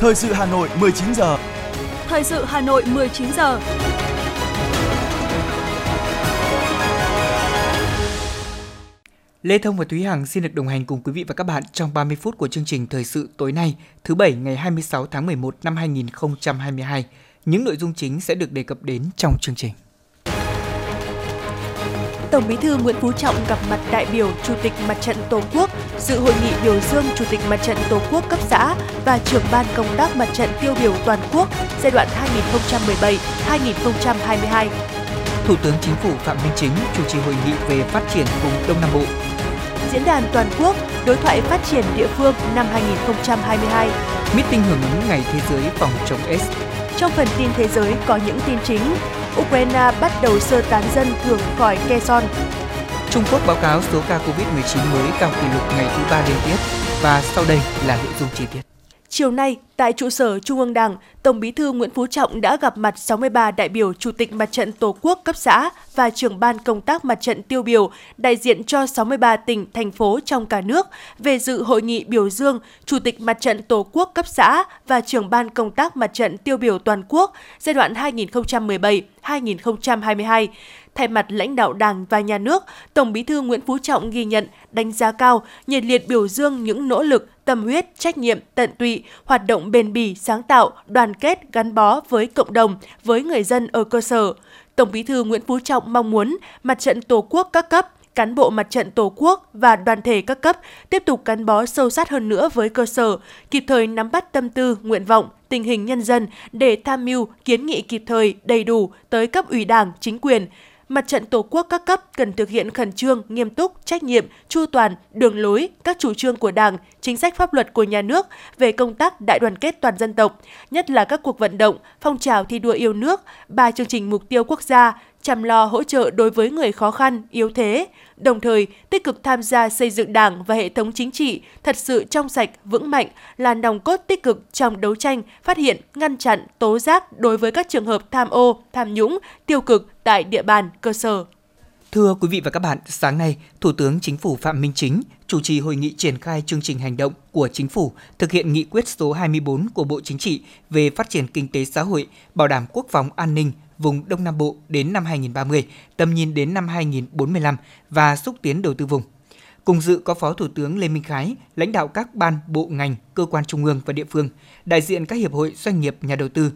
Thời sự Hà Nội 19 giờ. Thời sự Hà Nội 19 giờ. Lê Thông và Thúy Hằng xin được đồng hành cùng quý vị và các bạn trong 30 phút của chương trình Thời sự tối nay, thứ Bảy ngày 26 tháng 11 năm 2022. Những nội dung chính sẽ được đề cập đến trong chương trình. Tổng Bí thư Nguyễn Phú Trọng gặp mặt đại biểu Chủ tịch Mặt trận Tổ quốc, dự hội nghị biểu dương Chủ tịch Mặt trận Tổ quốc cấp xã và trưởng ban công tác Mặt trận tiêu biểu toàn quốc giai đoạn 2017-2022. Thủ tướng Chính phủ Phạm Minh Chính chủ trì hội nghị về phát triển vùng Đông Nam Bộ. Diễn đàn toàn quốc đối thoại phát triển địa phương năm 2022. Meeting hưởng ứng Ngày Thế giới phòng chống AIDS. Trong phần tin thế giới có những tin chính, Ukraine bắt đầu sơ tán dân thường khỏi Kherson. Trung Quốc báo cáo số ca COVID-19 mới cao kỷ lục ngày thứ ba liên tiếp và sau đây là nội dung chi tiết. Chiều nay, tại trụ sở Trung ương Đảng, Tổng Bí thư Nguyễn Phú Trọng đã gặp mặt 63 đại biểu Chủ tịch Mặt trận Tổ quốc cấp xã và trưởng ban công tác mặt trận tiêu biểu đại diện cho 63 tỉnh, thành phố trong cả nước về dự hội nghị biểu dương Chủ tịch Mặt trận Tổ quốc cấp xã và trưởng ban công tác mặt trận tiêu biểu toàn quốc giai đoạn 2017-2022. Thay mặt lãnh đạo Đảng và Nhà nước, Tổng Bí thư Nguyễn Phú Trọng ghi nhận, đánh giá cao, nhiệt liệt biểu dương những nỗ lực, tâm huyết, trách nhiệm, tận tụy, hoạt động bền bỉ, sáng tạo, đoàn kết, gắn bó với cộng đồng, với người dân ở cơ sở. Tổng Bí thư Nguyễn Phú Trọng mong muốn Mặt trận Tổ quốc các cấp, cán bộ mặt trận Tổ quốc và đoàn thể các cấp tiếp tục gắn bó sâu sát hơn nữa với cơ sở, kịp thời nắm bắt tâm tư, nguyện vọng, tình hình nhân dân để tham mưu, kiến nghị kịp thời, đầy đủ tới cấp ủy đảng, chính quyền, Mặt trận Tổ quốc các cấp cần thực hiện khẩn trương, nghiêm túc, trách nhiệm, chu toàn, đường lối, các chủ trương của Đảng, chính sách pháp luật của nhà nước về công tác đại đoàn kết toàn dân tộc, nhất là các cuộc vận động, phong trào thi đua yêu nước, ba chương trình mục tiêu quốc gia, chăm lo hỗ trợ đối với người khó khăn, yếu thế, đồng thời tích cực tham gia xây dựng Đảng và hệ thống chính trị thật sự trong sạch, vững mạnh là nòng cốt tích cực trong đấu tranh, phát hiện, ngăn chặn, tố giác đối với các trường hợp tham ô, tham nhũng, tiêu cực tại địa bàn, cơ sở. Thưa quý vị và các bạn, sáng nay, Thủ tướng Chính phủ Phạm Minh Chính chủ trì hội nghị triển khai chương trình hành động của Chính phủ thực hiện nghị quyết số 24 của Bộ Chính trị về phát triển kinh tế xã hội, bảo đảm quốc phòng an ninh vùng Đông Nam Bộ đến năm 2030, tầm nhìn đến năm 2045 và xúc tiến đầu tư vùng. Cùng dự có Phó Thủ tướng Lê Minh Khái, lãnh đạo các ban, bộ ngành, cơ quan trung ương và địa phương, đại diện các hiệp hội doanh nghiệp, nhà đầu tư,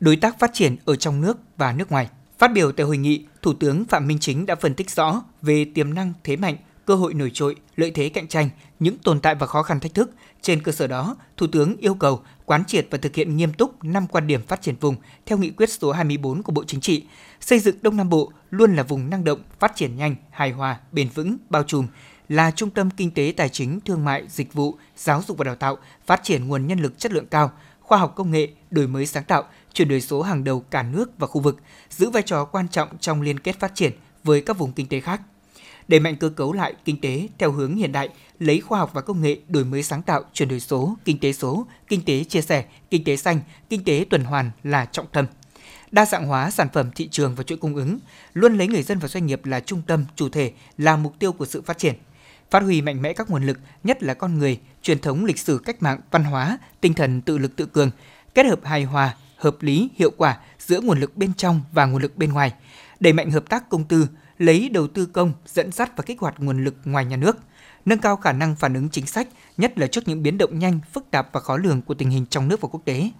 đối tác phát triển ở trong nước và nước ngoài. Phát biểu tại hội nghị, Thủ tướng Phạm Minh Chính đã phân tích rõ về tiềm năng, thế mạnh, cơ hội nổi trội, lợi thế cạnh tranh, những tồn tại và khó khăn thách thức. Trên cơ sở đó, Thủ tướng yêu cầu quán triệt và thực hiện nghiêm túc 5 quan điểm phát triển vùng theo nghị quyết số 24 của Bộ Chính trị, xây dựng Đông Nam Bộ luôn là vùng năng động, phát triển nhanh, hài hòa, bền vững, bao trùm, là trung tâm kinh tế tài chính, thương mại, dịch vụ, giáo dục và đào tạo, phát triển nguồn nhân lực chất lượng cao, khoa học công nghệ, đổi mới sáng tạo, chuyển đổi số hàng đầu cả nước và khu vực, giữ vai trò quan trọng trong liên kết phát triển với các vùng kinh tế khác. Đẩy mạnh cơ cấu lại kinh tế theo hướng hiện đại, lấy khoa học và công nghệ đổi mới sáng tạo, chuyển đổi số, kinh tế số, kinh tế chia sẻ, kinh tế xanh, kinh tế tuần hoàn là trọng tâm. Đa dạng hóa sản phẩm thị trường và chuỗi cung ứng, luôn lấy người dân và doanh nghiệp là trung tâm, chủ thể, là mục tiêu của sự phát triển. Phát huy mạnh mẽ các nguồn lực, nhất là con người, truyền thống lịch sử cách mạng, văn hóa, tinh thần tự lực tự cường, kết hợp hài hòa, hợp lý, hiệu quả giữa nguồn lực bên trong và nguồn lực bên ngoài, đẩy mạnh hợp tác công tư, lấy đầu tư công dẫn dắt và kích hoạt nguồn lực ngoài nhà nước, nâng cao khả năng phản ứng chính sách, nhất là trước những biến động nhanh, phức tạp và khó lường của tình hình trong nước và quốc tế.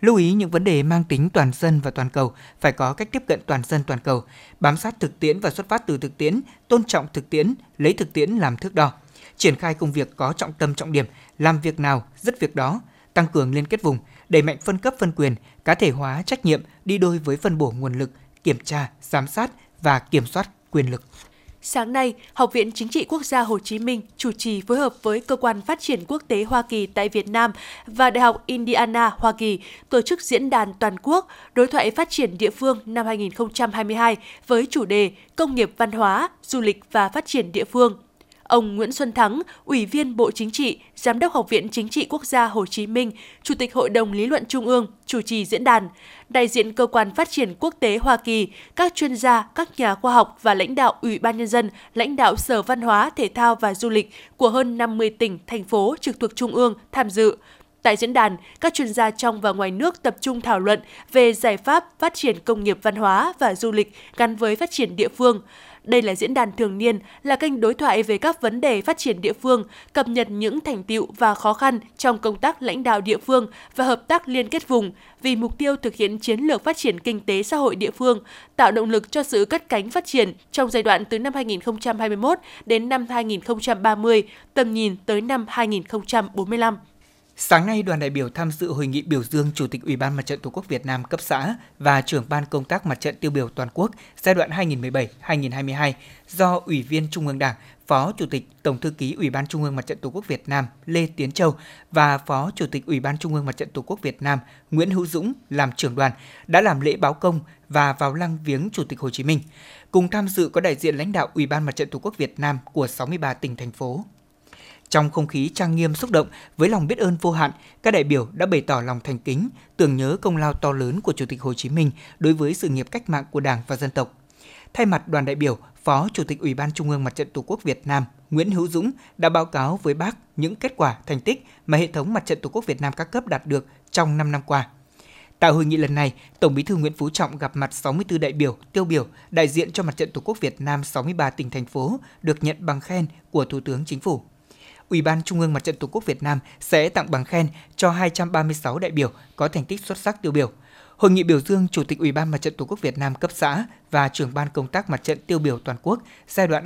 Lưu ý những vấn đề mang tính toàn dân và toàn cầu phải có cách tiếp cận toàn dân toàn cầu, bám sát thực tiễn và xuất phát từ thực tiễn, tôn trọng thực tiễn, lấy thực tiễn làm thước đo. Triển khai công việc có trọng tâm trọng điểm, làm việc nào dứt việc đó, tăng cường liên kết vùng, đẩy mạnh phân cấp phân quyền, cá thể hóa trách nhiệm đi đôi với phân bổ nguồn lực, kiểm tra, giám sát và kiểm soát quyền lực. Sáng nay, Học viện Chính trị Quốc gia Hồ Chí Minh chủ trì phối hợp với Cơ quan Phát triển Quốc tế Hoa Kỳ tại Việt Nam và Đại học Indiana, Hoa Kỳ tổ chức diễn đàn toàn quốc đối thoại phát triển địa phương năm 2022 với chủ đề Công nghiệp văn hóa, du lịch và phát triển địa phương Ông Nguyễn Xuân Thắng, Ủy viên Bộ Chính trị, Giám đốc Học viện Chính trị Quốc gia Hồ Chí Minh, Chủ tịch Hội đồng Lý luận Trung ương, chủ trì diễn đàn. Đại diện Cơ quan Phát triển Quốc tế Hoa Kỳ, các chuyên gia, các nhà khoa học và lãnh đạo Ủy ban Nhân dân, lãnh đạo Sở Văn hóa, Thể thao và Du lịch của hơn 50 tỉnh, thành phố trực thuộc Trung ương tham dự. Tại diễn đàn, các chuyên gia trong và ngoài nước tập trung thảo luận về giải pháp phát triển công nghiệp văn hóa và du lịch gắn với phát triển địa phương. Đây là diễn đàn thường niên, là kênh đối thoại về các vấn đề phát triển địa phương, cập nhật những thành tiệu và khó khăn trong công tác lãnh đạo địa phương và hợp tác liên kết vùng vì mục tiêu thực hiện chiến lược phát triển kinh tế xã hội địa phương, tạo động lực cho sự cất cánh phát triển trong giai đoạn từ năm 2021 đến năm 2030, tầm nhìn tới năm 2045. Sáng nay, đoàn đại biểu tham dự hội nghị biểu dương Chủ tịch Ủy ban Mặt trận Tổ quốc Việt Nam cấp xã và trưởng ban công tác mặt trận tiêu biểu toàn quốc giai đoạn 2017-2022 do Ủy viên Trung ương Đảng, Phó Chủ tịch Tổng thư ký Ủy ban Trung ương Mặt trận Tổ quốc Việt Nam Lê Tiến Châu và Phó Chủ tịch Ủy ban Trung ương Mặt trận Tổ quốc Việt Nam Nguyễn Hữu Dũng làm trưởng đoàn đã làm lễ báo công và vào lăng viếng Chủ tịch Hồ Chí Minh. Cùng tham dự có đại diện lãnh đạo Ủy ban Mặt trận Tổ quốc Việt Nam của 63 tỉnh thành phố. Trong không khí trang nghiêm xúc động với lòng biết ơn vô hạn, các đại biểu đã bày tỏ lòng thành kính, tưởng nhớ công lao to lớn của Chủ tịch Hồ Chí Minh đối với sự nghiệp cách mạng của Đảng và dân tộc. Thay mặt đoàn đại biểu, Phó Chủ tịch Ủy ban Trung ương Mặt trận Tổ quốc Việt Nam Nguyễn Hữu Dũng đã báo cáo với bác những kết quả, thành tích mà hệ thống Mặt trận Tổ quốc Việt Nam các cấp đạt được trong 5 năm qua. Tại hội nghị lần này, Tổng Bí thư Nguyễn Phú Trọng gặp mặt 64 đại biểu, tiêu biểu, đại diện cho Mặt trận Tổ quốc Việt Nam 63 tỉnh thành phố được nhận bằng khen của Thủ tướng Chính phủ. Ủy ban Trung ương Mặt trận Tổ quốc Việt Nam sẽ tặng bằng khen cho 236 đại biểu có thành tích xuất sắc tiêu biểu. Hội nghị biểu dương Chủ tịch Ủy ban Mặt trận Tổ quốc Việt Nam cấp xã và trưởng ban công tác mặt trận tiêu biểu toàn quốc giai đoạn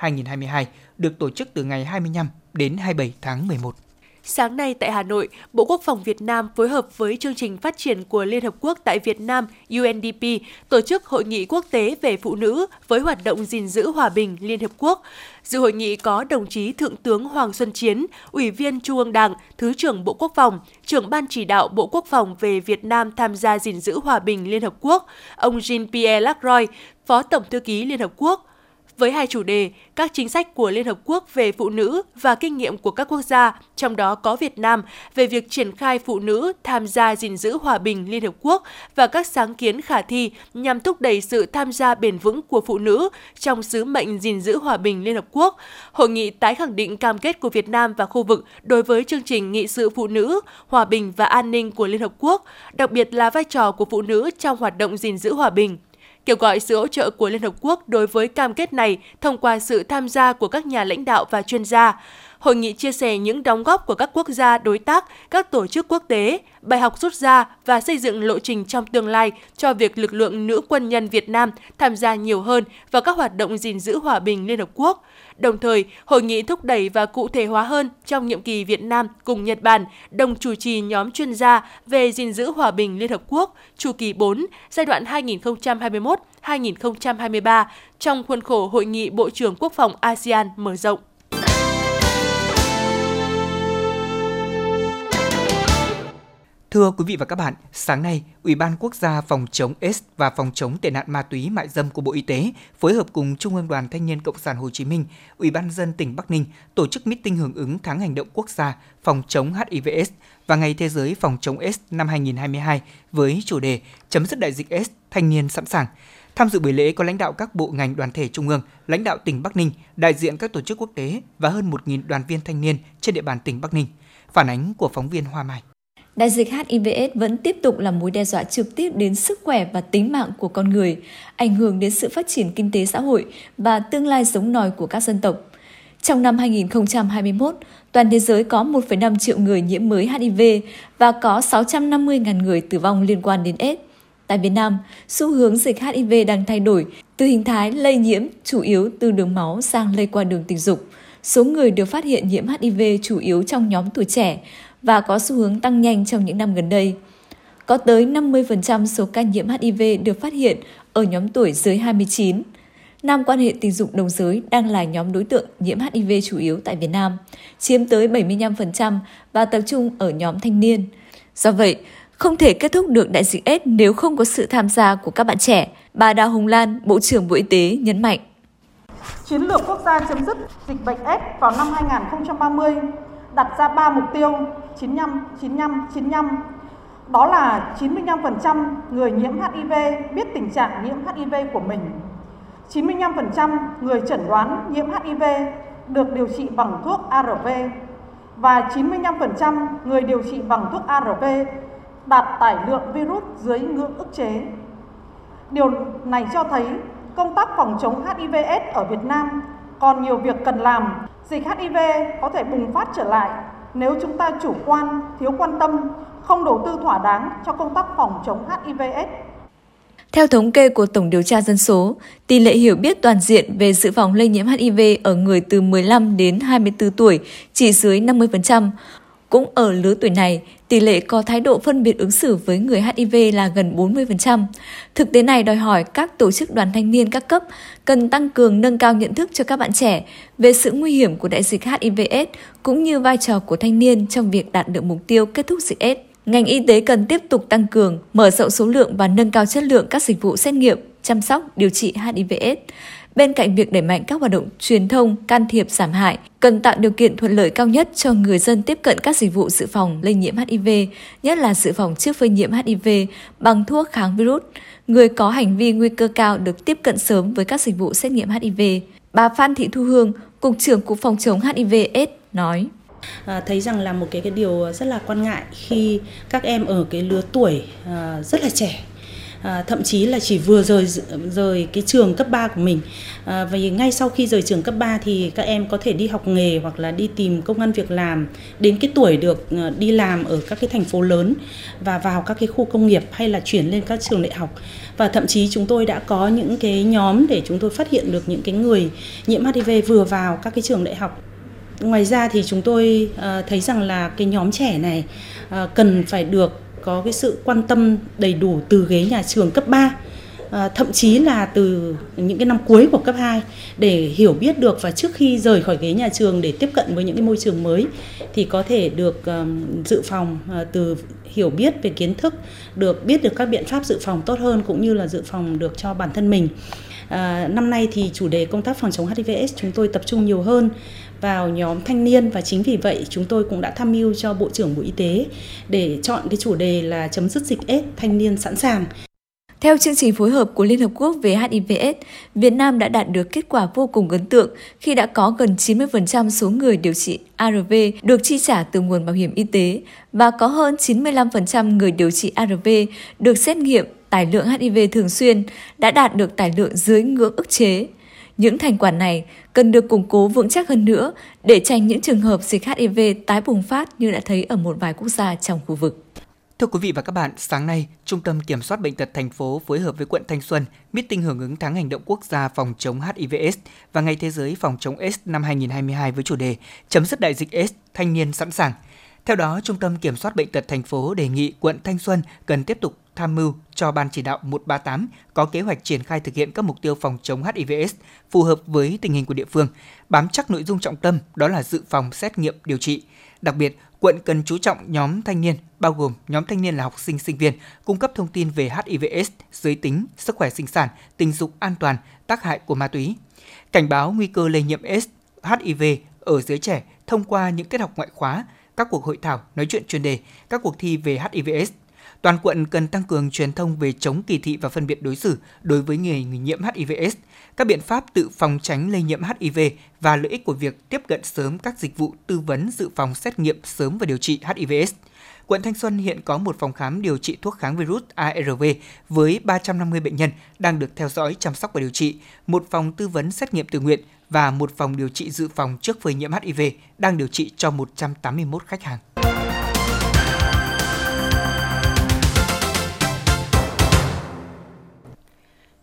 2017-2022 được tổ chức từ ngày 25 đến 27 tháng 11. Sáng nay tại Hà Nội, Bộ Quốc phòng Việt Nam phối hợp với chương trình phát triển của Liên Hợp Quốc tại Việt Nam UNDP tổ chức Hội nghị quốc tế về phụ nữ với hoạt động gìn giữ hòa bình Liên Hợp Quốc. Dự hội nghị có đồng chí Thượng tướng Hoàng Xuân Chiến, Ủy viên Trung ương Đảng, Thứ trưởng Bộ Quốc phòng, trưởng Ban chỉ đạo Bộ Quốc phòng về Việt Nam tham gia gìn giữ hòa bình Liên Hợp Quốc, ông Jean-Pierre Lacroix, Phó Tổng Thư ký Liên Hợp Quốc, với hai chủ đề các chính sách của Liên Hợp Quốc về phụ nữ và kinh nghiệm của các quốc gia, trong đó có Việt Nam, về việc triển khai phụ nữ tham gia gìn giữ hòa bình Liên Hợp Quốc và các sáng kiến khả thi nhằm thúc đẩy sự tham gia bền vững của phụ nữ trong sứ mệnh gìn giữ hòa bình Liên Hợp Quốc. Hội nghị tái khẳng định cam kết của Việt Nam và khu vực đối với chương trình nghị sự phụ nữ, hòa bình và an ninh của Liên Hợp Quốc, đặc biệt là vai trò của phụ nữ trong hoạt động gìn giữ hòa bình kêu gọi sự hỗ trợ của Liên Hợp Quốc đối với cam kết này thông qua sự tham gia của các nhà lãnh đạo và chuyên gia. Hội nghị chia sẻ những đóng góp của các quốc gia đối tác, các tổ chức quốc tế, bài học rút ra và xây dựng lộ trình trong tương lai cho việc lực lượng nữ quân nhân Việt Nam tham gia nhiều hơn vào các hoạt động gìn giữ hòa bình Liên Hợp Quốc. Đồng thời, hội nghị thúc đẩy và cụ thể hóa hơn trong nhiệm kỳ Việt Nam cùng Nhật Bản đồng chủ trì nhóm chuyên gia về gìn giữ hòa bình Liên Hợp Quốc chu kỳ 4 giai đoạn 2021-2023 trong khuôn khổ Hội nghị Bộ trưởng Quốc phòng ASEAN mở rộng. Thưa quý vị và các bạn, sáng nay, Ủy ban Quốc gia phòng chống AIDS và phòng chống tệ nạn ma túy mại dâm của Bộ Y tế phối hợp cùng Trung ương Đoàn Thanh niên Cộng sản Hồ Chí Minh, Ủy ban dân tỉnh Bắc Ninh tổ chức meeting hưởng ứng tháng hành động quốc gia phòng chống hivs và Ngày Thế giới phòng chống AIDS năm 2022 với chủ đề chấm dứt đại dịch AIDS, thanh niên sẵn sàng. Tham dự buổi lễ có lãnh đạo các bộ ngành đoàn thể trung ương, lãnh đạo tỉnh Bắc Ninh, đại diện các tổ chức quốc tế và hơn 1.000 đoàn viên thanh niên trên địa bàn tỉnh Bắc Ninh. Phản ánh của phóng viên Hoa Mai. Đại dịch HIVS vẫn tiếp tục là mối đe dọa trực tiếp đến sức khỏe và tính mạng của con người, ảnh hưởng đến sự phát triển kinh tế xã hội và tương lai sống nòi của các dân tộc. Trong năm 2021, toàn thế giới có 1,5 triệu người nhiễm mới HIV và có 650.000 người tử vong liên quan đến AIDS. Tại Việt Nam, xu hướng dịch HIV đang thay đổi từ hình thái lây nhiễm chủ yếu từ đường máu sang lây qua đường tình dục. Số người được phát hiện nhiễm HIV chủ yếu trong nhóm tuổi trẻ và có xu hướng tăng nhanh trong những năm gần đây. Có tới 50% số ca nhiễm HIV được phát hiện ở nhóm tuổi dưới 29. Nam quan hệ tình dục đồng giới đang là nhóm đối tượng nhiễm HIV chủ yếu tại Việt Nam, chiếm tới 75% và tập trung ở nhóm thanh niên. Do vậy, không thể kết thúc được đại dịch AIDS nếu không có sự tham gia của các bạn trẻ. Bà Đào Hồng Lan, Bộ trưởng Bộ Y tế nhấn mạnh. Chiến lược quốc gia chấm dứt dịch bệnh AIDS vào năm 2030 đặt ra 3 mục tiêu 95, 95, 95. Đó là 95% người nhiễm HIV biết tình trạng nhiễm HIV của mình. 95% người chẩn đoán nhiễm HIV được điều trị bằng thuốc ARV. và 95% người điều trị bằng thuốc ARV đạt tải lượng virus dưới ngưỡng ức chế. Điều này cho thấy công tác phòng chống HIV/AIDS ở Việt Nam còn nhiều việc cần làm. Dịch HIV có thể bùng phát trở lại nếu chúng ta chủ quan, thiếu quan tâm, không đầu tư thỏa đáng cho công tác phòng chống HIV/AIDS. Theo thống kê của Tổng điều tra dân số, tỷ lệ hiểu biết toàn diện về dự phòng lây nhiễm HIV ở người từ 15 đến 24 tuổi chỉ dưới 50%. Cũng ở lứa tuổi này, tỷ lệ có thái độ phân biệt ứng xử với người HIV là gần 40%. Thực tế này đòi hỏi các tổ chức đoàn thanh niên các cấp cần tăng cường nâng cao nhận thức cho các bạn trẻ về sự nguy hiểm của đại dịch HIV/AIDS cũng như vai trò của thanh niên trong việc đạt được mục tiêu kết thúc dịch AIDS. Ngành y tế cần tiếp tục tăng cường, mở rộng số lượng và nâng cao chất lượng các dịch vụ xét nghiệm, chăm sóc, điều trị HIV/AIDS. Bên cạnh việc đẩy mạnh các hoạt động truyền thông, can thiệp giảm hại, cần tạo điều kiện thuận lợi cao nhất cho người dân tiếp cận các dịch vụ dự phòng lây nhiễm HIV, nhất là dự phòng trước phơi nhiễm HIV bằng thuốc kháng virus. Người có hành vi nguy cơ cao được tiếp cận sớm với các dịch vụ xét nghiệm HIV. Bà Phan Thị Thu Hương, Cục trưởng Cục Phòng chống HIV/AIDS nói. À, thấy rằng là một cái cái điều rất là quan ngại khi các em ở cái lứa tuổi à, rất là trẻ à, thậm chí là chỉ vừa rời rời cái trường cấp 3 của mình. À, vì ngay sau khi rời trường cấp 3 thì các em có thể đi học nghề hoặc là đi tìm công an việc làm đến cái tuổi được ờ, đi làm ở các cái thành phố lớn và vào các cái khu công nghiệp hay là chuyển lên các trường đại học. Và thậm chí chúng tôi đã có những cái nhóm để chúng tôi phát hiện được những cái người nhiễm HIV vừa vào các cái trường đại học. Ngoài ra thì chúng tôi ờ, thấy rằng là cái nhóm trẻ này ờ, cần phải được có cái sự quan tâm đầy đủ từ ghế nhà trường cấp 3 À, thậm chí là từ những cái năm cuối của cấp 2 để hiểu biết được và trước khi rời khỏi ghế nhà trường để tiếp cận với những cái môi trường mới thì có thể được um, dự phòng uh, từ hiểu biết về kiến thức, được biết được các biện pháp dự phòng tốt hơn cũng như là dự phòng được cho bản thân mình. À, năm nay thì chủ đề công tác phòng chống HIV/AIDS chúng tôi tập trung nhiều hơn vào nhóm thanh niên và chính vì vậy chúng tôi cũng đã tham mưu cho Bộ trưởng Bộ Y tế để chọn cái chủ đề là chấm dứt dịch AIDS thanh niên sẵn sàng. Theo chương trình phối hợp của Liên Hợp Quốc về HIV/AIDS, Việt Nam đã đạt được kết quả vô cùng ấn tượng khi đã có gần 90% số người điều trị ARV được chi trả từ nguồn bảo hiểm y tế và có hơn 95% người điều trị ARV được xét nghiệm tài lượng HIV thường xuyên đã đạt được tài lượng dưới ngưỡng ức chế. Những thành quả này cần được củng cố vững chắc hơn nữa để tránh những trường hợp dịch HIV tái bùng phát như đã thấy ở một vài quốc gia trong khu vực. Thưa quý vị và các bạn, sáng nay, Trung tâm Kiểm soát Bệnh tật thành phố phối hợp với quận Thanh Xuân meeting hưởng ứng tháng hành động quốc gia phòng chống HIV/AIDS và Ngày Thế giới phòng chống AIDS năm 2022 với chủ đề Chấm dứt đại dịch AIDS, thanh niên sẵn sàng. Theo đó, Trung tâm Kiểm soát Bệnh tật thành phố đề nghị quận Thanh Xuân cần tiếp tục tham mưu cho Ban chỉ đạo 138 có kế hoạch triển khai thực hiện các mục tiêu phòng chống HIV/AIDS phù hợp với tình hình của địa phương, bám chắc nội dung trọng tâm đó là dự phòng, xét nghiệm, điều trị. Đặc biệt, quận cần chú trọng nhóm thanh niên, bao gồm nhóm thanh niên là học sinh, sinh viên, cung cấp thông tin về HIV/AIDS, giới tính, sức khỏe sinh sản, tình dục an toàn, tác hại của ma túy. Cảnh báo nguy cơ lây nhiễm S, HIV ở giới trẻ thông qua những tiết học ngoại khóa, các cuộc hội thảo, nói chuyện chuyên đề, các cuộc thi về HIV/AIDS Toàn quận cần tăng cường truyền thông về chống kỳ thị và phân biệt đối xử đối với người, người nhiễm HIV, các biện pháp tự phòng tránh lây nhiễm HIV và lợi ích của việc tiếp cận sớm các dịch vụ tư vấn dự phòng xét nghiệm sớm và điều trị HIV. Quận Thanh Xuân hiện có một phòng khám điều trị thuốc kháng virus ARV với 350 bệnh nhân đang được theo dõi, chăm sóc và điều trị, một phòng tư vấn xét nghiệm tự nguyện và một phòng điều trị dự phòng trước phơi nhiễm HIV đang điều trị cho 181 khách hàng.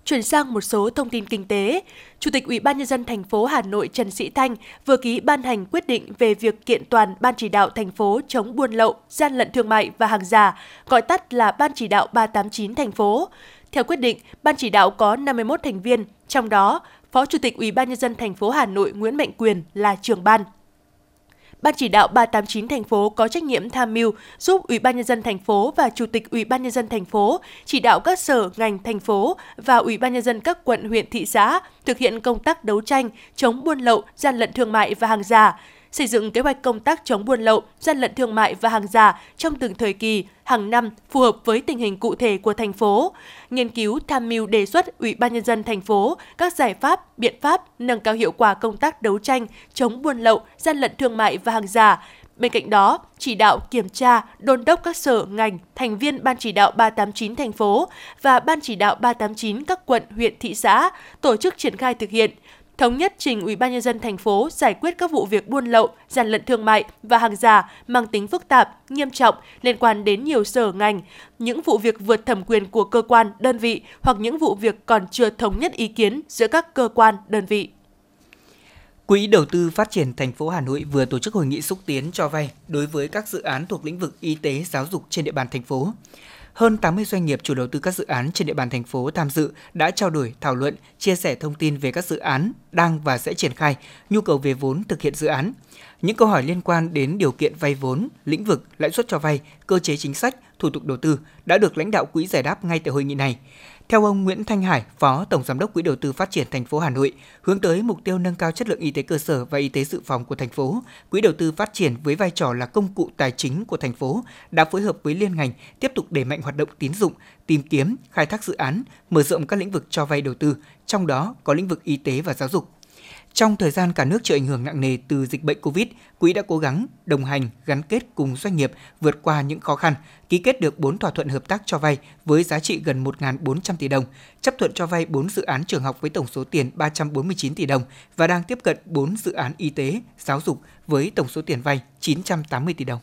Chuyển sang một số thông tin kinh tế, Chủ tịch Ủy ban nhân dân thành phố Hà Nội Trần Sĩ Thanh vừa ký ban hành quyết định về việc kiện toàn Ban chỉ đạo thành phố chống buôn lậu, gian lận thương mại và hàng giả, gọi tắt là Ban chỉ đạo 389 thành phố. Theo quyết định, ban chỉ đạo có 51 thành viên, trong đó Phó Chủ tịch Ủy ban nhân dân thành phố Hà Nội Nguyễn Mạnh Quyền là trưởng ban. Ban chỉ đạo 389 thành phố có trách nhiệm tham mưu giúp Ủy ban nhân dân thành phố và Chủ tịch Ủy ban nhân dân thành phố chỉ đạo các sở ngành thành phố và Ủy ban nhân dân các quận huyện thị xã thực hiện công tác đấu tranh chống buôn lậu, gian lận thương mại và hàng giả, xây dựng kế hoạch công tác chống buôn lậu, gian lận thương mại và hàng giả trong từng thời kỳ, hàng năm phù hợp với tình hình cụ thể của thành phố, nghiên cứu tham mưu đề xuất Ủy ban nhân dân thành phố các giải pháp, biện pháp nâng cao hiệu quả công tác đấu tranh chống buôn lậu, gian lận thương mại và hàng giả, Bên cạnh đó, chỉ đạo kiểm tra, đôn đốc các sở ngành, thành viên Ban chỉ đạo 389 thành phố và Ban chỉ đạo 389 các quận, huyện, thị xã tổ chức triển khai thực hiện, thống nhất trình Ủy ban nhân dân thành phố giải quyết các vụ việc buôn lậu, gian lận thương mại và hàng giả mang tính phức tạp, nghiêm trọng liên quan đến nhiều sở ngành, những vụ việc vượt thẩm quyền của cơ quan, đơn vị hoặc những vụ việc còn chưa thống nhất ý kiến giữa các cơ quan, đơn vị. Quỹ đầu tư phát triển thành phố Hà Nội vừa tổ chức hội nghị xúc tiến cho vay đối với các dự án thuộc lĩnh vực y tế, giáo dục trên địa bàn thành phố. Hơn 80 doanh nghiệp chủ đầu tư các dự án trên địa bàn thành phố tham dự đã trao đổi, thảo luận, chia sẻ thông tin về các dự án đang và sẽ triển khai, nhu cầu về vốn thực hiện dự án. Những câu hỏi liên quan đến điều kiện vay vốn, lĩnh vực, lãi suất cho vay, cơ chế chính sách, thủ tục đầu tư đã được lãnh đạo quỹ giải đáp ngay tại hội nghị này. Theo ông Nguyễn Thanh Hải, Phó Tổng Giám đốc Quỹ đầu tư phát triển thành phố Hà Nội, hướng tới mục tiêu nâng cao chất lượng y tế cơ sở và y tế dự phòng của thành phố, Quỹ đầu tư phát triển với vai trò là công cụ tài chính của thành phố đã phối hợp với liên ngành tiếp tục đẩy mạnh hoạt động tín dụng, tìm kiếm, khai thác dự án, mở rộng các lĩnh vực cho vay đầu tư, trong đó có lĩnh vực y tế và giáo dục. Trong thời gian cả nước chịu ảnh hưởng nặng nề từ dịch bệnh Covid, Quỹ đã cố gắng đồng hành, gắn kết cùng doanh nghiệp vượt qua những khó khăn, ký kết được 4 thỏa thuận hợp tác cho vay với giá trị gần 1.400 tỷ đồng, chấp thuận cho vay 4 dự án trường học với tổng số tiền 349 tỷ đồng và đang tiếp cận 4 dự án y tế, giáo dục với tổng số tiền vay 980 tỷ đồng.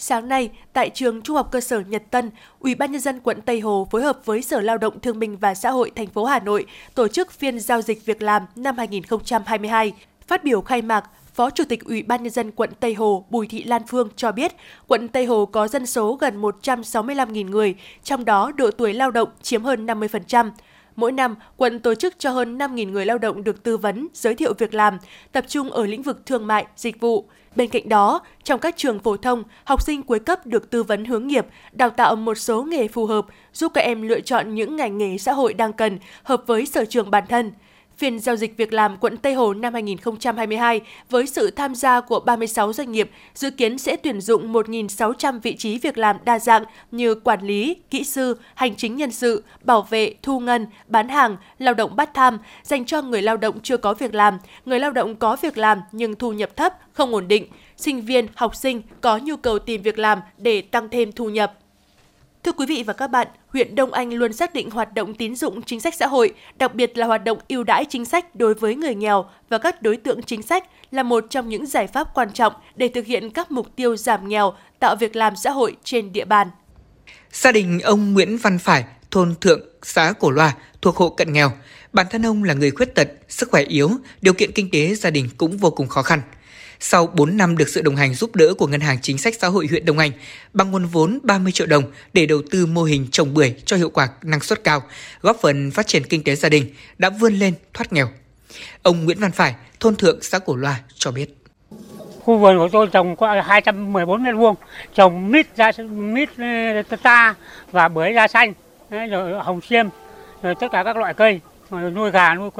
Sáng nay, tại trường Trung học cơ sở Nhật Tân, Ủy ban nhân dân quận Tây Hồ phối hợp với Sở Lao động Thương binh và Xã hội thành phố Hà Nội tổ chức phiên giao dịch việc làm năm 2022. Phát biểu khai mạc, Phó Chủ tịch Ủy ban nhân dân quận Tây Hồ Bùi Thị Lan Phương cho biết, quận Tây Hồ có dân số gần 165.000 người, trong đó độ tuổi lao động chiếm hơn 50%. Mỗi năm, quận tổ chức cho hơn 5.000 người lao động được tư vấn, giới thiệu việc làm, tập trung ở lĩnh vực thương mại, dịch vụ. Bên cạnh đó, trong các trường phổ thông, học sinh cuối cấp được tư vấn hướng nghiệp, đào tạo một số nghề phù hợp, giúp các em lựa chọn những ngành nghề xã hội đang cần, hợp với sở trường bản thân. Phiên giao dịch việc làm quận Tây Hồ năm 2022 với sự tham gia của 36 doanh nghiệp dự kiến sẽ tuyển dụng 1.600 vị trí việc làm đa dạng như quản lý, kỹ sư, hành chính nhân sự, bảo vệ, thu ngân, bán hàng, lao động bắt tham dành cho người lao động chưa có việc làm, người lao động có việc làm nhưng thu nhập thấp, không ổn định, sinh viên, học sinh có nhu cầu tìm việc làm để tăng thêm thu nhập. Thưa quý vị và các bạn, huyện Đông Anh luôn xác định hoạt động tín dụng chính sách xã hội, đặc biệt là hoạt động ưu đãi chính sách đối với người nghèo và các đối tượng chính sách là một trong những giải pháp quan trọng để thực hiện các mục tiêu giảm nghèo, tạo việc làm xã hội trên địa bàn. Gia đình ông Nguyễn Văn Phải, thôn Thượng, xã Cổ Loa, thuộc hộ cận nghèo. Bản thân ông là người khuyết tật, sức khỏe yếu, điều kiện kinh tế gia đình cũng vô cùng khó khăn – sau 4 năm được sự đồng hành giúp đỡ của Ngân hàng Chính sách Xã hội huyện Đông Anh bằng nguồn vốn 30 triệu đồng để đầu tư mô hình trồng bưởi cho hiệu quả năng suất cao, góp phần phát triển kinh tế gia đình, đã vươn lên thoát nghèo. Ông Nguyễn Văn Phải, thôn thượng xã Cổ Loa cho biết. Khu vườn của tôi trồng có 214 mét vuông, trồng mít ra mít ờ, ta và bưởi da xanh, rồi hồng xiêm, rồi tất cả các loại cây, rồi nuôi gà nuôi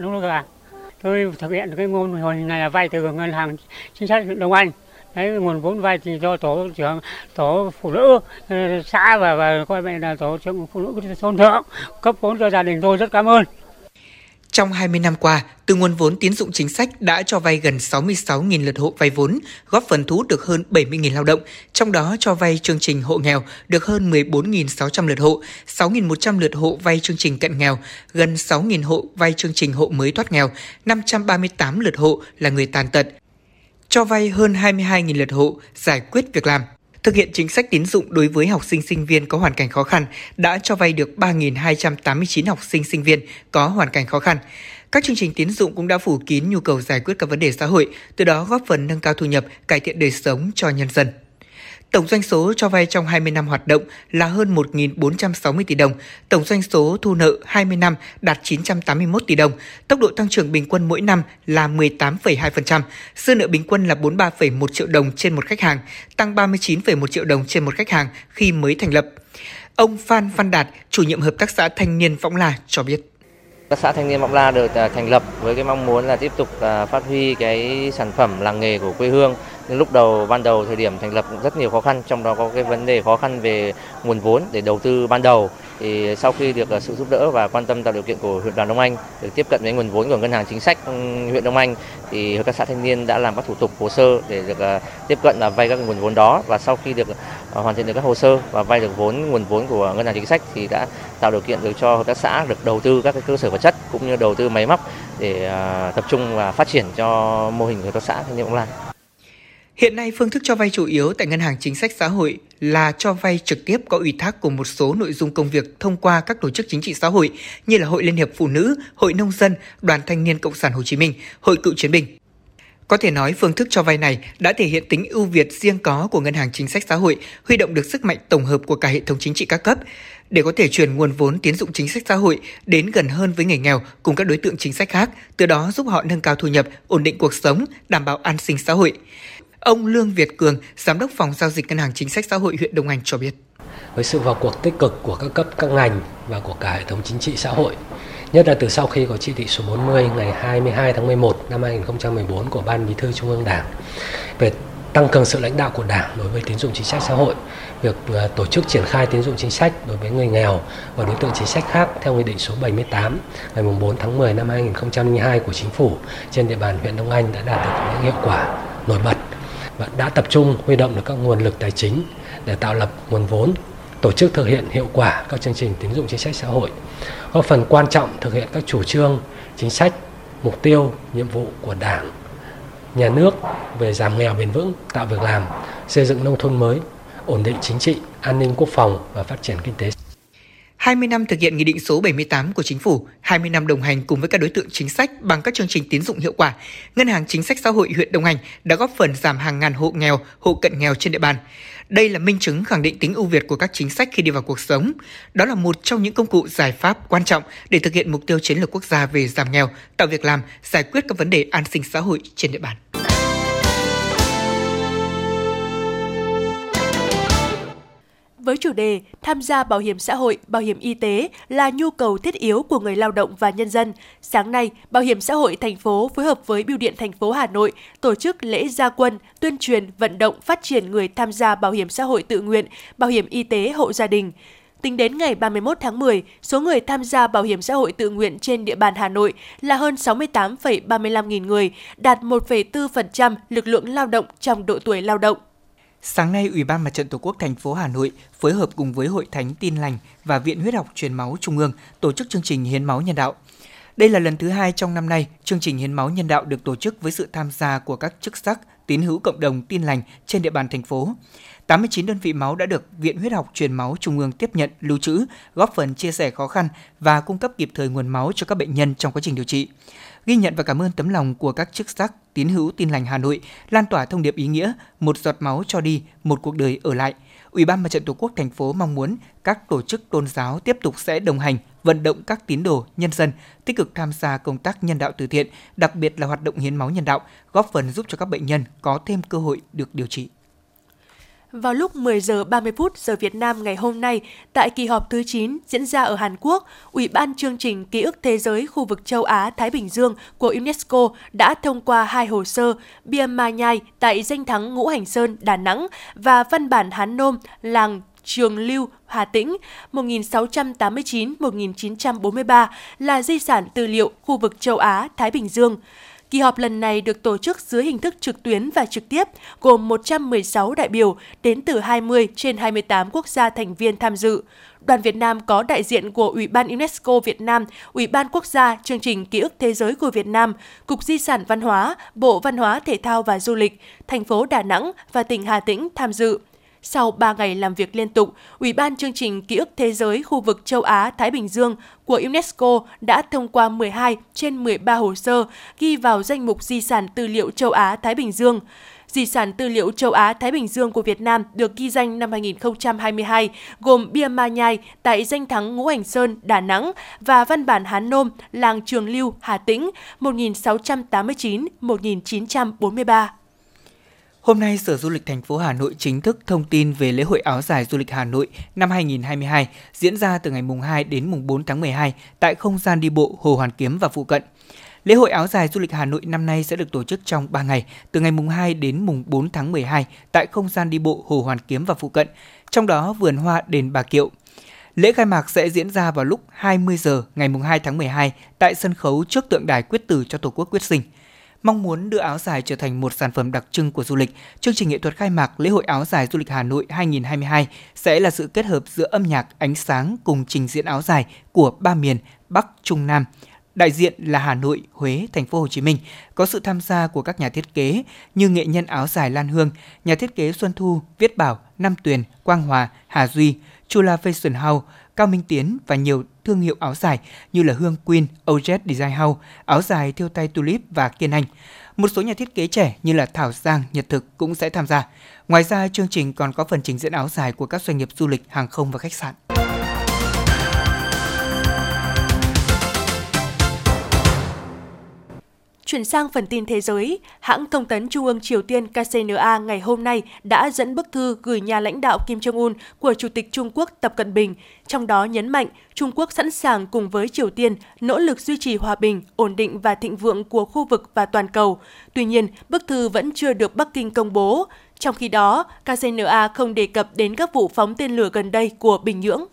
nuôi gà tôi thực hiện cái ngôn hồi này là vay từ ngân hàng chính sách huyện Đông Anh. Đấy, nguồn vốn vay thì do tổ trưởng, tổ phụ nữ ờ, xã và và coi vậy là tổ trưởng phụ nữ thôn thượng, cấp vốn cho gia đình tôi rất cảm ơn trong 20 năm qua, từ nguồn vốn tín dụng chính sách đã cho vay gần 66.000 lượt hộ vay vốn, góp phần thu hút được hơn 70.000 lao động, trong đó cho vay chương trình hộ nghèo được hơn 14.600 lượt hộ, 6.100 lượt hộ vay chương trình cận nghèo, gần 6.000 hộ vay chương trình hộ mới thoát nghèo, 538 lượt hộ là người tàn tật, cho vay hơn 22.000 lượt hộ giải quyết việc làm thực hiện chính sách tín dụng đối với học sinh sinh viên có hoàn cảnh khó khăn đã cho vay được 3.289 học sinh sinh viên có hoàn cảnh khó khăn. Các chương trình tín dụng cũng đã phủ kín nhu cầu giải quyết các vấn đề xã hội, từ đó góp phần nâng cao thu nhập, cải thiện đời sống cho nhân dân. Tổng doanh số cho vay trong 20 năm hoạt động là hơn 1.460 tỷ đồng, tổng doanh số thu nợ 20 năm đạt 981 tỷ đồng, tốc độ tăng trưởng bình quân mỗi năm là 18,2%, dư nợ bình quân là 43,1 triệu đồng trên một khách hàng, tăng 39,1 triệu đồng trên một khách hàng khi mới thành lập. Ông Phan Văn Đạt, chủ nhiệm hợp tác xã Thanh niên Võng La cho biết. Các xã thanh niên Võng La được à, thành lập với cái mong muốn là tiếp tục à, phát huy cái sản phẩm làng nghề của quê hương nhưng lúc đầu ban đầu thời điểm thành lập cũng rất nhiều khó khăn, trong đó có cái vấn đề khó khăn về nguồn vốn để đầu tư ban đầu. Thì sau khi được à, sự giúp đỡ và quan tâm tạo điều kiện của huyện đoàn Đông Anh được tiếp cận với nguồn vốn của ngân hàng chính sách ừ, huyện Đông Anh thì hợp tác xã thanh niên đã làm các thủ tục hồ sơ để được à, tiếp cận và vay các nguồn vốn đó và sau khi được à, hoàn thiện được các hồ sơ và vay được vốn nguồn vốn của ngân hàng chính sách thì đã tạo điều kiện được cho hợp tác xã được đầu tư các cái cơ sở vật chất cũng như đầu tư máy móc để tập trung và phát triển cho mô hình hợp tác xã thanh niên Bóng Lan. Hiện nay, phương thức cho vay chủ yếu tại Ngân hàng Chính sách Xã hội là cho vay trực tiếp có ủy thác của một số nội dung công việc thông qua các tổ chức chính trị xã hội như là Hội Liên hiệp Phụ nữ, Hội Nông dân, Đoàn Thanh niên Cộng sản Hồ Chí Minh, Hội Cựu chiến binh. Có thể nói phương thức cho vay này đã thể hiện tính ưu việt riêng có của Ngân hàng Chính sách Xã hội, huy động được sức mạnh tổng hợp của cả hệ thống chính trị các cấp để có thể chuyển nguồn vốn tiến dụng chính sách xã hội đến gần hơn với người nghèo cùng các đối tượng chính sách khác, từ đó giúp họ nâng cao thu nhập, ổn định cuộc sống, đảm bảo an sinh xã hội. Ông Lương Việt Cường, Giám đốc Phòng Giao dịch Ngân hàng Chính sách Xã hội huyện Đông Anh cho biết. Với sự vào cuộc tích cực của các cấp các ngành và của cả hệ thống chính trị xã hội, nhất là từ sau khi có chỉ thị số 40 ngày 22 tháng 11 năm 2014 của Ban Bí thư Trung ương Đảng về tăng cường sự lãnh đạo của Đảng đối với tín dụng chính sách xã hội, việc ờ, tổ chức triển khai tín dụng chính sách đối với người nghèo và đối tượng chính sách khác theo Nghị định số 78 ngày 4 tháng 10 năm 2002 của Chính phủ trên địa bàn huyện Đông Anh đã đạt được những hiệu quả nổi bật và đã tập trung huy động được các nguồn lực tài chính để tạo lập nguồn vốn, tổ chức thực hiện hiệu quả các chương trình tín dụng chính sách xã hội, góp phần quan trọng thực hiện các chủ trương, chính sách, mục tiêu, nhiệm vụ của đảng, nhà nước về giảm nghèo bền vững, tạo việc làm, xây dựng nông thôn mới, ổn định chính trị, an ninh quốc phòng và phát triển kinh tế 20 năm thực hiện Nghị định số 78 của Chính phủ, 20 năm đồng hành cùng với các đối tượng chính sách bằng các chương trình tín dụng hiệu quả, Ngân hàng Chính sách Xã hội huyện Đông Anh đã góp phần giảm hàng ngàn hộ nghèo, hộ cận nghèo trên địa bàn. Đây là minh chứng khẳng định tính ưu việt của các chính sách khi đi vào cuộc sống. Đó là một trong những công cụ giải pháp quan trọng để thực hiện mục tiêu chiến lược quốc gia về giảm nghèo, tạo việc làm, giải quyết các vấn đề an sinh xã hội trên địa bàn. Với chủ đề Tham gia bảo hiểm xã hội, bảo hiểm y tế là nhu cầu thiết yếu của người lao động và nhân dân. Sáng nay, Bảo hiểm xã hội thành phố phối hợp với Bưu điện thành phố Hà Nội tổ chức lễ gia quân, tuyên truyền, vận động phát triển người tham gia bảo hiểm xã hội tự nguyện, bảo hiểm y tế hộ gia đình. Tính đến ngày 31 tháng 10, số người tham gia bảo hiểm xã hội tự nguyện trên địa bàn Hà Nội là hơn 68,35 nghìn người, đạt 1,4% lực lượng lao động trong độ tuổi lao động. Sáng nay, Ủy ban Mặt trận Tổ quốc thành phố Hà Nội phối hợp cùng với Hội Thánh Tin Lành và Viện Huyết học Truyền máu Trung ương tổ chức chương trình hiến máu nhân đạo. Đây là lần thứ hai trong năm nay, chương trình hiến máu nhân đạo được tổ chức với sự tham gia của các chức sắc, tín hữu cộng đồng tin lành trên địa bàn thành phố. 89 đơn vị máu đã được Viện Huyết học Truyền máu Trung ương tiếp nhận, lưu trữ, góp phần chia sẻ khó khăn và cung cấp kịp thời nguồn máu cho các bệnh nhân trong quá trình điều trị ghi nhận và cảm ơn tấm lòng của các chức sắc, tín hữu tin lành Hà Nội, lan tỏa thông điệp ý nghĩa một giọt máu cho đi, một cuộc đời ở lại. Ủy ban Mặt trận Tổ quốc thành phố mong muốn các tổ chức tôn giáo tiếp tục sẽ đồng hành, vận động các tín đồ, nhân dân tích cực tham gia công tác nhân đạo từ thiện, đặc biệt là hoạt động hiến máu nhân đạo, góp phần giúp cho các bệnh nhân có thêm cơ hội được điều trị. Vào lúc 10 giờ 30 phút giờ Việt Nam ngày hôm nay, tại kỳ họp thứ 9 diễn ra ở Hàn Quốc, Ủy ban chương trình ký ức thế giới khu vực châu Á Thái Bình Dương của UNESCO đã thông qua hai hồ sơ bia ma nhai tại danh thắng Ngũ Hành Sơn, Đà Nẵng và văn bản Hán Nôm làng Trường Lưu, Hà Tĩnh 1689-1943 là di sản tư liệu khu vực châu Á Thái Bình Dương. Kỳ họp lần này được tổ chức dưới hình thức trực tuyến và trực tiếp, gồm 116 đại biểu đến từ 20 trên 28 quốc gia thành viên tham dự. Đoàn Việt Nam có đại diện của Ủy ban UNESCO Việt Nam, Ủy ban Quốc gia Chương trình Ký ức Thế giới của Việt Nam, Cục Di sản Văn hóa, Bộ Văn hóa Thể thao và Du lịch, thành phố Đà Nẵng và tỉnh Hà Tĩnh tham dự. Sau 3 ngày làm việc liên tục, Ủy ban chương trình Ký ức Thế giới khu vực châu Á-Thái Bình Dương của UNESCO đã thông qua 12 trên 13 hồ sơ ghi vào danh mục di sản tư liệu châu Á-Thái Bình Dương. Di sản tư liệu châu Á-Thái Bình Dương của Việt Nam được ghi danh năm 2022 gồm bia ma nhai tại danh thắng Ngũ Hành Sơn, Đà Nẵng và văn bản Hán Nôm, làng Trường Lưu, Hà Tĩnh 1689-1943. Hôm nay, Sở Du lịch thành phố Hà Nội chính thức thông tin về lễ hội áo dài du lịch Hà Nội năm 2022 diễn ra từ ngày mùng 2 đến mùng 4 tháng 12 tại không gian đi bộ Hồ Hoàn Kiếm và phụ cận. Lễ hội áo dài du lịch Hà Nội năm nay sẽ được tổ chức trong 3 ngày, từ ngày mùng 2 đến mùng 4 tháng 12 tại không gian đi bộ Hồ Hoàn Kiếm và phụ cận, trong đó vườn hoa đền Bà Kiệu. Lễ khai mạc sẽ diễn ra vào lúc 20 giờ ngày mùng 2 tháng 12 tại sân khấu trước tượng đài quyết tử cho Tổ quốc quyết sinh. Mong muốn đưa áo dài trở thành một sản phẩm đặc trưng của du lịch, chương trình nghệ thuật khai mạc lễ hội áo dài du lịch Hà Nội 2022 sẽ là sự kết hợp giữa âm nhạc, ánh sáng cùng trình diễn áo dài của ba miền Bắc, Trung, Nam. Đại diện là Hà Nội, Huế, Thành phố Hồ Chí Minh, có sự tham gia của các nhà thiết kế như nghệ nhân áo dài Lan Hương, nhà thiết kế Xuân Thu, Viết Bảo, Nam Tuyền, Quang Hòa, Hà Duy, Chula Fashion House, Cao Minh Tiến và nhiều thương hiệu áo dài như là Hương Queen, Ojet Design House, áo dài thiêu tay Tulip và Kiên Anh. Một số nhà thiết kế trẻ như là Thảo Giang, Nhật Thực cũng sẽ tham gia. Ngoài ra, chương trình còn có phần trình diễn áo dài của các doanh nghiệp du lịch, hàng không và khách sạn. Chuyển sang phần tin thế giới, hãng thông tấn Trung ương Triều Tiên KCNA ngày hôm nay đã dẫn bức thư gửi nhà lãnh đạo Kim Jong-un của Chủ tịch Trung Quốc Tập Cận Bình, trong đó nhấn mạnh Trung Quốc sẵn sàng cùng với Triều Tiên nỗ lực duy trì hòa bình, ổn định và thịnh vượng của khu vực và toàn cầu. Tuy nhiên, bức thư vẫn chưa được Bắc Kinh công bố. Trong khi đó, KCNA không đề cập đến các vụ phóng tên lửa gần đây của Bình Nhưỡng.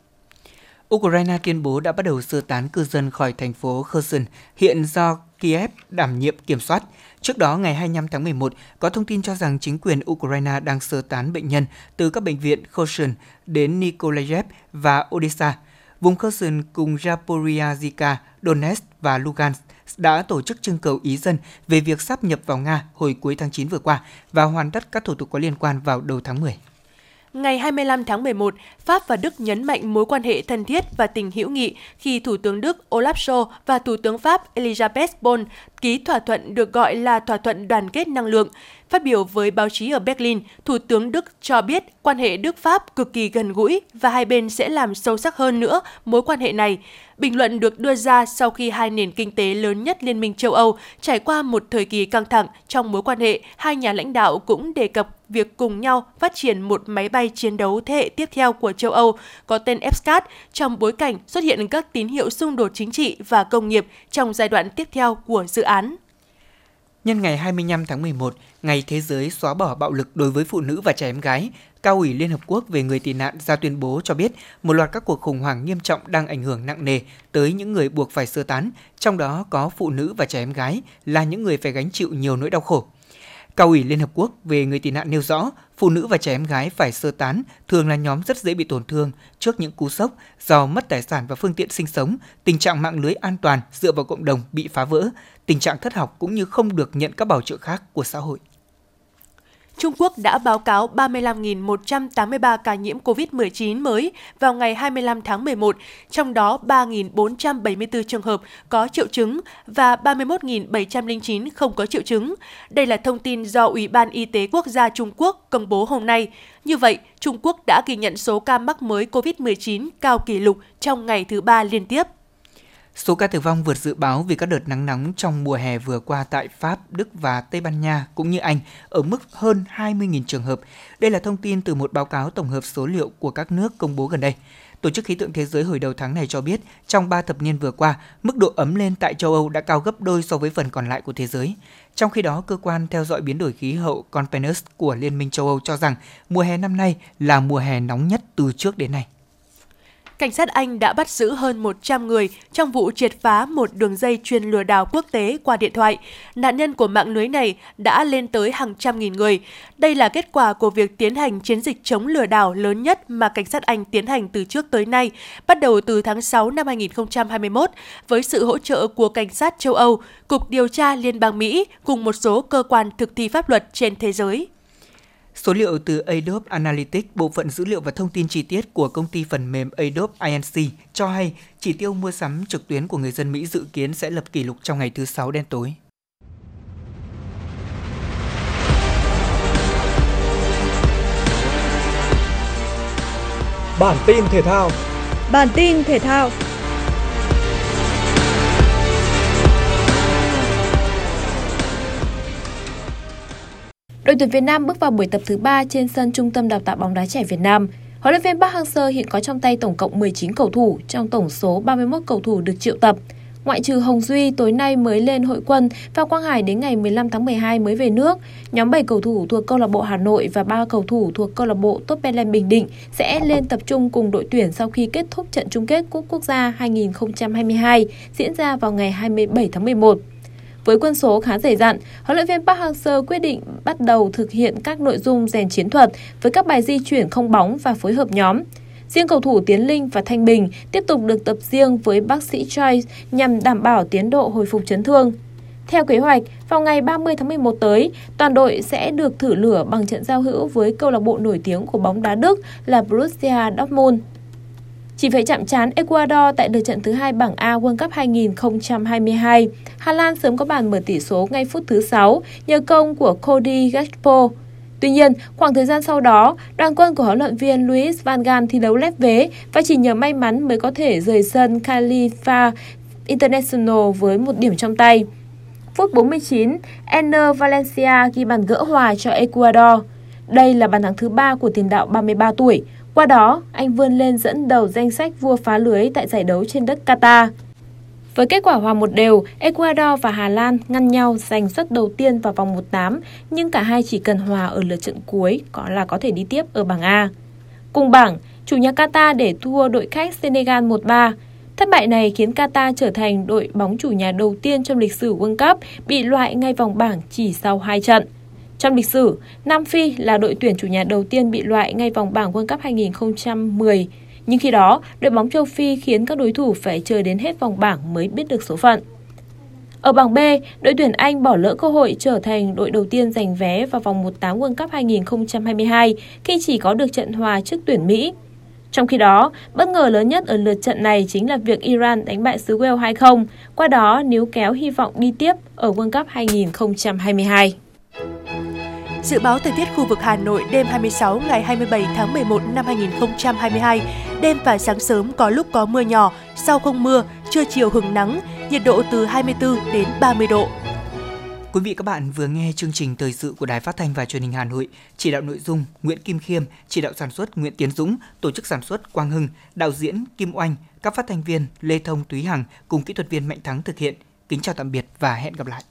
Ukraine tuyên bố đã bắt đầu sơ tán cư dân khỏi thành phố Kherson, hiện do Kiev đảm nhiệm kiểm soát. Trước đó, ngày 25 tháng 11, có thông tin cho rằng chính quyền Ukraine đang sơ tán bệnh nhân từ các bệnh viện Kherson đến Nikolaev và Odessa. Vùng Kherson cùng Zaporizhia, Donetsk và Lugansk đã tổ chức trưng cầu ý dân về việc sắp nhập vào Nga hồi cuối tháng 9 vừa qua và hoàn tất các thủ tục có liên quan vào đầu tháng 10. Ngày 25 tháng 11, Pháp và Đức nhấn mạnh mối quan hệ thân thiết và tình hữu nghị khi Thủ tướng Đức Olaf Scholz và Thủ tướng Pháp Elisabeth Born ký thỏa thuận được gọi là thỏa thuận đoàn kết năng lượng. Phát biểu với báo chí ở Berlin, Thủ tướng Đức cho biết quan hệ Đức-Pháp cực kỳ gần gũi và hai bên sẽ làm sâu sắc hơn nữa mối quan hệ này. Bình luận được đưa ra sau khi hai nền kinh tế lớn nhất Liên minh châu Âu trải qua một thời kỳ căng thẳng trong mối quan hệ, hai nhà lãnh đạo cũng đề cập việc cùng nhau phát triển một máy bay chiến đấu thế hệ tiếp theo của châu Âu có tên FSCAT trong bối cảnh xuất hiện các tín hiệu xung đột chính trị và công nghiệp trong giai đoạn tiếp theo của dự án. Nhân ngày 25 tháng 11, Ngày Thế giới xóa bỏ bạo lực đối với phụ nữ và trẻ em gái, Cao ủy Liên Hợp Quốc về người tị nạn ra tuyên bố cho biết một loạt các cuộc khủng hoảng nghiêm trọng đang ảnh hưởng nặng nề tới những người buộc phải sơ tán, trong đó có phụ nữ và trẻ em gái là những người phải gánh chịu nhiều nỗi đau khổ. Cao ủy Liên Hợp Quốc về người tị nạn nêu rõ, phụ nữ và trẻ em gái phải sơ tán thường là nhóm rất dễ bị tổn thương trước những cú sốc do mất tài sản và phương tiện sinh sống, tình trạng mạng lưới an toàn dựa vào cộng đồng bị phá vỡ, tình trạng thất học cũng như không được nhận các bảo trợ khác của xã hội. Trung Quốc đã báo cáo 35.183 ca nhiễm COVID-19 mới vào ngày 25 tháng 11, trong đó 3.474 trường hợp có triệu chứng và 31.709 không có triệu chứng. Đây là thông tin do Ủy ban Y tế Quốc gia Trung Quốc công bố hôm nay. Như vậy, Trung Quốc đã ghi nhận số ca mắc mới COVID-19 cao kỷ lục trong ngày thứ ba liên tiếp. Số ca tử vong vượt dự báo vì các đợt nắng nóng trong mùa hè vừa qua tại Pháp, Đức và Tây Ban Nha cũng như Anh ở mức hơn 20.000 trường hợp. Đây là thông tin từ một báo cáo tổng hợp số liệu của các nước công bố gần đây. Tổ chức Khí tượng Thế giới hồi đầu tháng này cho biết, trong 3 thập niên vừa qua, mức độ ấm lên tại châu Âu đã cao gấp đôi so với phần còn lại của thế giới. Trong khi đó, cơ quan theo dõi biến đổi khí hậu Copernicus của Liên minh châu Âu cho rằng mùa hè năm nay là mùa hè nóng nhất từ trước đến nay cảnh sát Anh đã bắt giữ hơn 100 người trong vụ triệt phá một đường dây chuyên lừa đảo quốc tế qua điện thoại. Nạn nhân của mạng lưới này đã lên tới hàng trăm nghìn người. Đây là kết quả của việc tiến hành chiến dịch chống lừa đảo lớn nhất mà cảnh sát Anh tiến hành từ trước tới nay, bắt đầu từ tháng 6 năm 2021 với sự hỗ trợ của cảnh sát châu Âu, Cục Điều tra Liên bang Mỹ cùng một số cơ quan thực thi pháp luật trên thế giới. Số liệu từ Adobe Analytics, bộ phận dữ liệu và thông tin chi tiết của công ty phần mềm Adobe Inc. cho hay chỉ tiêu mua sắm trực tuyến của người dân Mỹ dự kiến sẽ lập kỷ lục trong ngày thứ Sáu đen tối. Bản tin thể thao Bản tin thể thao Đội tuyển Việt Nam bước vào buổi tập thứ 3 trên sân Trung tâm Đào tạo bóng đá trẻ Việt Nam. Huấn luyện viên Park Hang-seo hiện có trong tay tổng cộng 19 cầu thủ, trong tổng số 31 cầu thủ được triệu tập. ngoại trừ Hồng Duy, tối nay mới lên hội quân và Quang Hải đến ngày 15 tháng 12 mới về nước. Nhóm 7 cầu thủ thuộc câu lạc bộ Hà Nội và 3 cầu thủ thuộc câu lạc bộ Top Bình Định sẽ lên tập trung cùng đội tuyển sau khi kết thúc trận chung kết Cúp Quốc gia 2022 diễn ra vào ngày 27 tháng 11. Với quân số khá dày dặn, huấn luyện viên Park Hang-seo quyết định bắt đầu thực hiện các nội dung rèn chiến thuật với các bài di chuyển không bóng và phối hợp nhóm. Riêng cầu thủ Tiến Linh và Thanh Bình tiếp tục được tập riêng với bác sĩ Choi nhằm đảm bảo tiến độ hồi phục chấn thương. Theo kế hoạch, vào ngày 30 tháng 11 tới, toàn đội sẽ được thử lửa bằng trận giao hữu với câu lạc bộ nổi tiếng của bóng đá Đức là Borussia Dortmund. Chỉ phải chạm trán Ecuador tại lượt trận thứ hai bảng A World Cup 2022, Hà Lan sớm có bàn mở tỷ số ngay phút thứ 6 nhờ công của Cody Gakpo. Tuy nhiên, khoảng thời gian sau đó, đoàn quân của huấn luyện viên Luis Van Gaal thi đấu lép vế và chỉ nhờ may mắn mới có thể rời sân Khalifa International với một điểm trong tay. Phút 49, Enner Valencia ghi bàn gỡ hòa cho Ecuador. Đây là bàn thắng thứ ba của tiền đạo 33 tuổi. Qua đó, anh vươn lên dẫn đầu danh sách vua phá lưới tại giải đấu trên đất Qatar. Với kết quả hòa một đều, Ecuador và Hà Lan ngăn nhau giành suất đầu tiên vào vòng 1-8, nhưng cả hai chỉ cần hòa ở lượt trận cuối có là có thể đi tiếp ở bảng A. Cùng bảng, chủ nhà Qatar để thua đội khách Senegal 1-3. Thất bại này khiến Qatar trở thành đội bóng chủ nhà đầu tiên trong lịch sử World Cup bị loại ngay vòng bảng chỉ sau 2 trận. Trong lịch sử, Nam Phi là đội tuyển chủ nhà đầu tiên bị loại ngay vòng bảng World Cup 2010 nhưng khi đó, đội bóng châu Phi khiến các đối thủ phải chờ đến hết vòng bảng mới biết được số phận. Ở bảng B, đội tuyển Anh bỏ lỡ cơ hội trở thành đội đầu tiên giành vé vào vòng 1/8 World Cup 2022 khi chỉ có được trận hòa trước tuyển Mỹ. Trong khi đó, bất ngờ lớn nhất ở lượt trận này chính là việc Iran đánh bại xứ Wales 2-0, qua đó níu kéo hy vọng đi tiếp ở World Cup 2022. Dự báo thời tiết khu vực Hà Nội đêm 26 ngày 27 tháng 11 năm 2022, đêm và sáng sớm có lúc có mưa nhỏ, sau không mưa, trưa chiều hứng nắng, nhiệt độ từ 24 đến 30 độ. Quý vị các bạn vừa nghe chương trình thời sự của Đài Phát thanh và Truyền hình Hà Nội, chỉ đạo nội dung Nguyễn Kim Khiêm, chỉ đạo sản xuất Nguyễn Tiến Dũng, tổ chức sản xuất Quang Hưng, đạo diễn Kim Oanh, các phát thanh viên Lê Thông Túy Hằng cùng kỹ thuật viên Mạnh Thắng thực hiện. Kính chào tạm biệt và hẹn gặp lại.